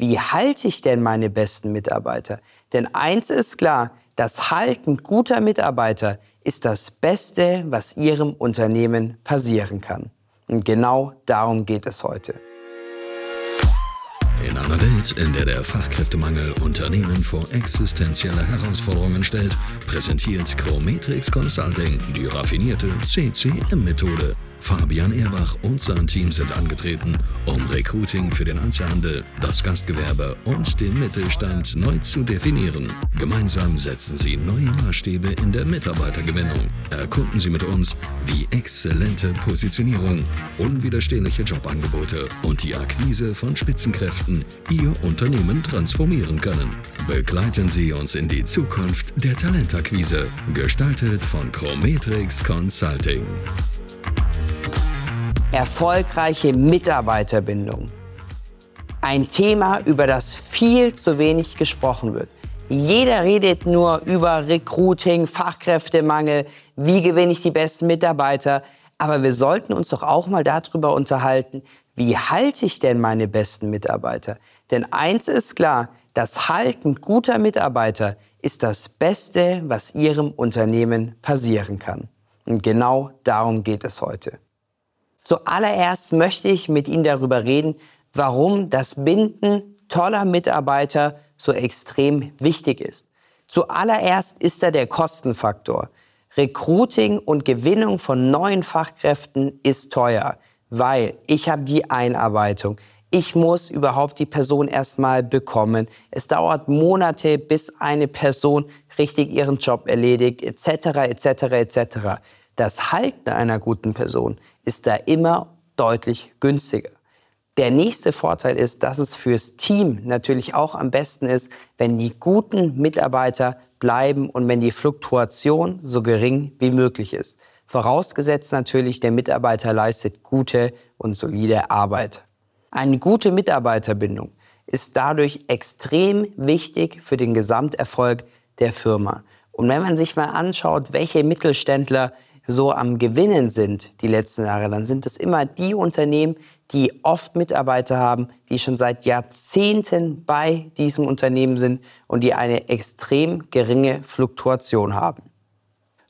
wie halte ich denn meine besten Mitarbeiter? Denn eins ist klar, das Halten guter Mitarbeiter ist das Beste, was Ihrem Unternehmen passieren kann. Und genau darum geht es heute. In einer Welt, in der der Fachkräftemangel Unternehmen vor existenzielle Herausforderungen stellt, präsentiert Chrometrix Consulting die raffinierte CCM-Methode Fabian Erbach und sein Team sind angetreten, um Recruiting für den Einzelhandel, das Gastgewerbe und den Mittelstand neu zu definieren. Gemeinsam setzen sie neue Maßstäbe in der Mitarbeitergewinnung. Erkunden Sie mit uns, wie exzellente Positionierung, unwiderstehliche Jobangebote und die Akquise von Spitzenkräften Ihr Unternehmen transformieren können. Begleiten Sie uns in die Zukunft der Talentakquise, gestaltet von Chrometrix Consulting. Erfolgreiche Mitarbeiterbindung. Ein Thema, über das viel zu wenig gesprochen wird. Jeder redet nur über Recruiting, Fachkräftemangel, wie gewinne ich die besten Mitarbeiter. Aber wir sollten uns doch auch mal darüber unterhalten, wie halte ich denn meine besten Mitarbeiter? Denn eins ist klar, das Halten guter Mitarbeiter ist das Beste, was Ihrem Unternehmen passieren kann. Und genau darum geht es heute. Zuallererst möchte ich mit Ihnen darüber reden, warum das Binden toller Mitarbeiter so extrem wichtig ist. Zuallererst ist da der Kostenfaktor. Recruiting und Gewinnung von neuen Fachkräften ist teuer, weil ich habe die Einarbeitung. Ich muss überhaupt die Person erstmal bekommen. Es dauert Monate, bis eine Person richtig ihren Job erledigt, etc., etc., etc. Das Halten einer guten Person ist da immer deutlich günstiger. Der nächste Vorteil ist, dass es fürs Team natürlich auch am besten ist, wenn die guten Mitarbeiter bleiben und wenn die Fluktuation so gering wie möglich ist. Vorausgesetzt natürlich, der Mitarbeiter leistet gute und solide Arbeit. Eine gute Mitarbeiterbindung ist dadurch extrem wichtig für den Gesamterfolg der Firma. Und wenn man sich mal anschaut, welche Mittelständler so am Gewinnen sind die letzten Jahre, dann sind es immer die Unternehmen, die oft Mitarbeiter haben, die schon seit Jahrzehnten bei diesem Unternehmen sind und die eine extrem geringe Fluktuation haben.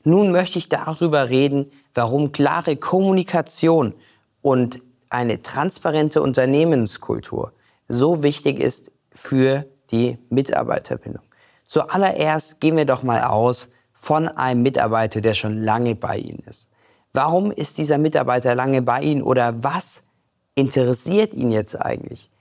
Nun möchte ich darüber reden, warum klare Kommunikation und eine transparente Unternehmenskultur so wichtig ist für die Mitarbeiterbindung. Zuallererst gehen wir doch mal aus von einem Mitarbeiter, der schon lange bei Ihnen ist. Warum ist dieser Mitarbeiter lange bei Ihnen oder was interessiert ihn jetzt eigentlich?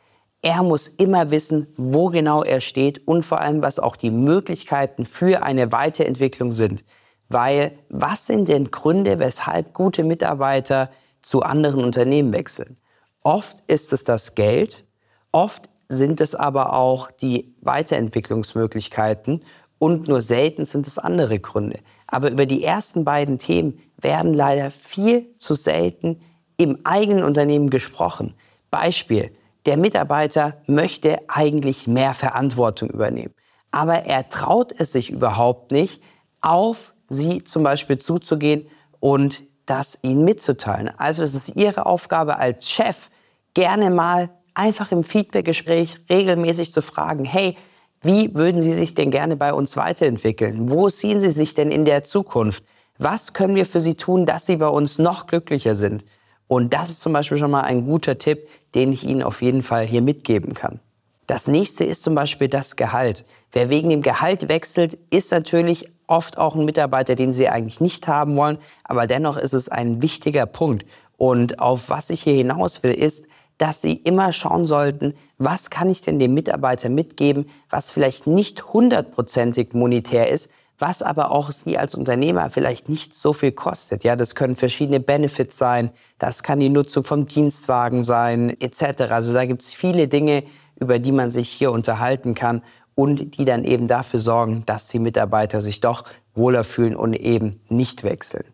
Er muss immer wissen, wo genau er steht und vor allem, was auch die Möglichkeiten für eine Weiterentwicklung sind. Weil was sind denn Gründe, weshalb gute Mitarbeiter zu anderen Unternehmen wechseln? Oft ist es das Geld, oft sind es aber auch die Weiterentwicklungsmöglichkeiten und nur selten sind es andere Gründe. Aber über die ersten beiden Themen werden leider viel zu selten im eigenen Unternehmen gesprochen. Beispiel, der Mitarbeiter möchte eigentlich mehr Verantwortung übernehmen, aber er traut es sich überhaupt nicht, auf sie zum Beispiel zuzugehen und das ihnen mitzuteilen. Also es ist Ihre Aufgabe als Chef, gerne mal einfach im Feedbackgespräch regelmäßig zu fragen, hey, wie würden Sie sich denn gerne bei uns weiterentwickeln? Wo sehen Sie sich denn in der Zukunft? Was können wir für Sie tun, dass Sie bei uns noch glücklicher sind? Und das ist zum Beispiel schon mal ein guter Tipp, den ich Ihnen auf jeden Fall hier mitgeben kann. Das nächste ist zum Beispiel das Gehalt. Wer wegen dem Gehalt wechselt, ist natürlich oft auch ein Mitarbeiter, den Sie eigentlich nicht haben wollen. Aber dennoch ist es ein wichtiger Punkt. Und auf was ich hier hinaus will, ist, dass Sie immer schauen sollten, was kann ich denn dem Mitarbeiter mitgeben, was vielleicht nicht hundertprozentig monetär ist, was aber auch Sie als Unternehmer vielleicht nicht so viel kostet. Ja, das können verschiedene Benefits sein, das kann die Nutzung vom Dienstwagen sein, etc. Also da gibt es viele Dinge, über die man sich hier unterhalten kann und die dann eben dafür sorgen, dass die Mitarbeiter sich doch wohler fühlen und eben nicht wechseln.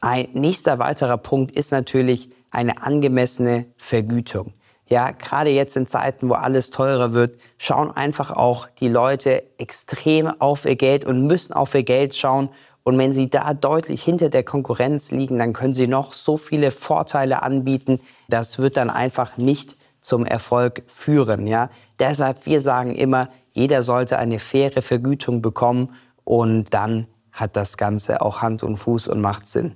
Ein nächster weiterer Punkt ist natürlich, eine angemessene Vergütung. Ja, gerade jetzt in Zeiten, wo alles teurer wird, schauen einfach auch die Leute extrem auf ihr Geld und müssen auf ihr Geld schauen. Und wenn sie da deutlich hinter der Konkurrenz liegen, dann können sie noch so viele Vorteile anbieten. Das wird dann einfach nicht zum Erfolg führen. Ja? Deshalb, wir sagen immer, jeder sollte eine faire Vergütung bekommen und dann hat das Ganze auch Hand und Fuß und macht Sinn.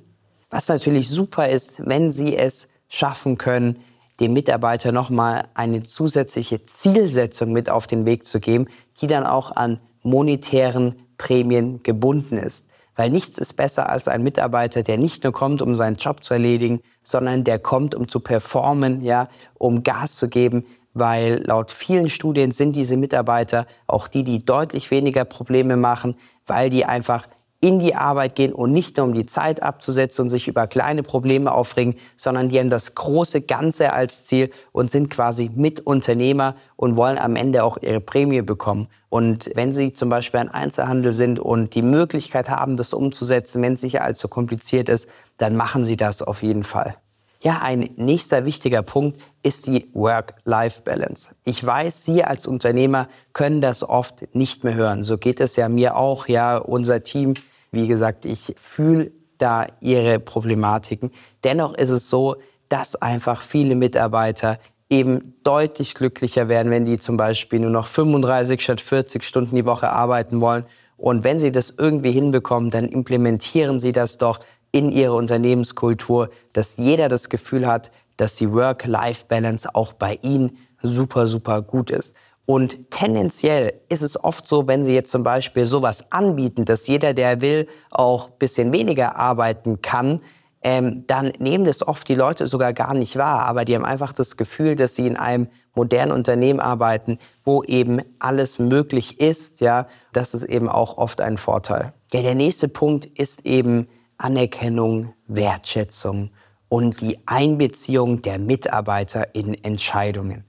Was natürlich super ist, wenn Sie es schaffen können, dem Mitarbeiter nochmal eine zusätzliche Zielsetzung mit auf den Weg zu geben, die dann auch an monetären Prämien gebunden ist. Weil nichts ist besser als ein Mitarbeiter, der nicht nur kommt, um seinen Job zu erledigen, sondern der kommt, um zu performen, ja, um Gas zu geben, weil laut vielen Studien sind diese Mitarbeiter auch die, die deutlich weniger Probleme machen, weil die einfach in die Arbeit gehen und nicht nur um die Zeit abzusetzen und sich über kleine Probleme aufregen, sondern die haben das große Ganze als Ziel und sind quasi Mitunternehmer und wollen am Ende auch ihre Prämie bekommen. Und wenn Sie zum Beispiel ein Einzelhandel sind und die Möglichkeit haben, das umzusetzen, wenn es nicht allzu kompliziert ist, dann machen Sie das auf jeden Fall. Ja, ein nächster wichtiger Punkt ist die Work-Life-Balance. Ich weiß, Sie als Unternehmer können das oft nicht mehr hören. So geht es ja mir auch. Ja, unser Team wie gesagt, ich fühle da ihre Problematiken. Dennoch ist es so, dass einfach viele Mitarbeiter eben deutlich glücklicher werden, wenn die zum Beispiel nur noch 35 statt 40 Stunden die Woche arbeiten wollen. Und wenn sie das irgendwie hinbekommen, dann implementieren sie das doch in ihre Unternehmenskultur, dass jeder das Gefühl hat, dass die Work-Life-Balance auch bei ihnen super, super gut ist. Und tendenziell ist es oft so, wenn Sie jetzt zum Beispiel sowas anbieten, dass jeder, der will, auch bisschen weniger arbeiten kann, ähm, dann nehmen das oft die Leute sogar gar nicht wahr. Aber die haben einfach das Gefühl, dass sie in einem modernen Unternehmen arbeiten, wo eben alles möglich ist. Ja, das ist eben auch oft ein Vorteil. Ja, der nächste Punkt ist eben Anerkennung, Wertschätzung und die Einbeziehung der Mitarbeiter in Entscheidungen.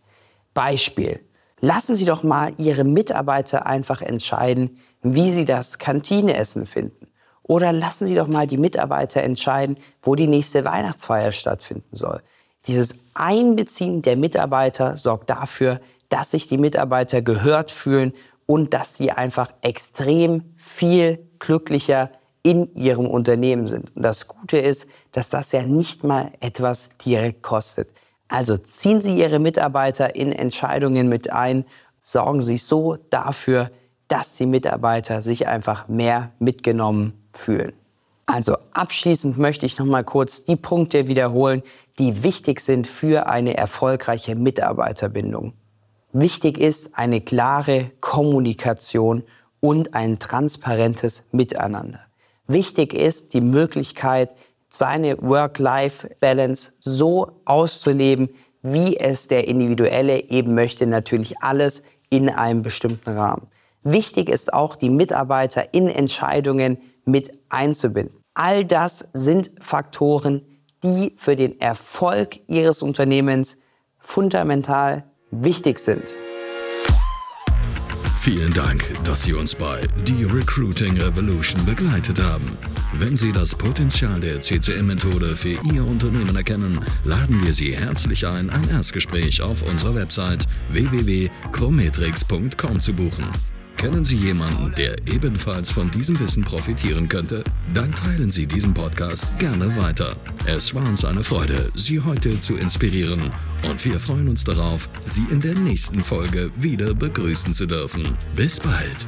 Beispiel. Lassen Sie doch mal Ihre Mitarbeiter einfach entscheiden, wie sie das Kantineessen finden. Oder lassen Sie doch mal die Mitarbeiter entscheiden, wo die nächste Weihnachtsfeier stattfinden soll. Dieses Einbeziehen der Mitarbeiter sorgt dafür, dass sich die Mitarbeiter gehört fühlen und dass sie einfach extrem viel glücklicher in ihrem Unternehmen sind. Und das Gute ist, dass das ja nicht mal etwas direkt kostet. Also ziehen Sie Ihre Mitarbeiter in Entscheidungen mit ein, sorgen Sie so dafür, dass die Mitarbeiter sich einfach mehr mitgenommen fühlen. Also abschließend möchte ich noch mal kurz die Punkte wiederholen, die wichtig sind für eine erfolgreiche Mitarbeiterbindung. Wichtig ist eine klare Kommunikation und ein transparentes Miteinander. Wichtig ist die Möglichkeit, seine Work-Life-Balance so auszuleben, wie es der Individuelle eben möchte. Natürlich alles in einem bestimmten Rahmen. Wichtig ist auch, die Mitarbeiter in Entscheidungen mit einzubinden. All das sind Faktoren, die für den Erfolg Ihres Unternehmens fundamental wichtig sind. Vielen Dank, dass Sie uns bei The Recruiting Revolution begleitet haben. Wenn Sie das Potenzial der CCM-Methode für Ihr Unternehmen erkennen, laden wir Sie herzlich ein, ein Erstgespräch auf unserer Website www.chrometrix.com zu buchen. Kennen Sie jemanden, der ebenfalls von diesem Wissen profitieren könnte? Dann teilen Sie diesen Podcast gerne weiter. Es war uns eine Freude, Sie heute zu inspirieren und wir freuen uns darauf, Sie in der nächsten Folge wieder begrüßen zu dürfen. Bis bald!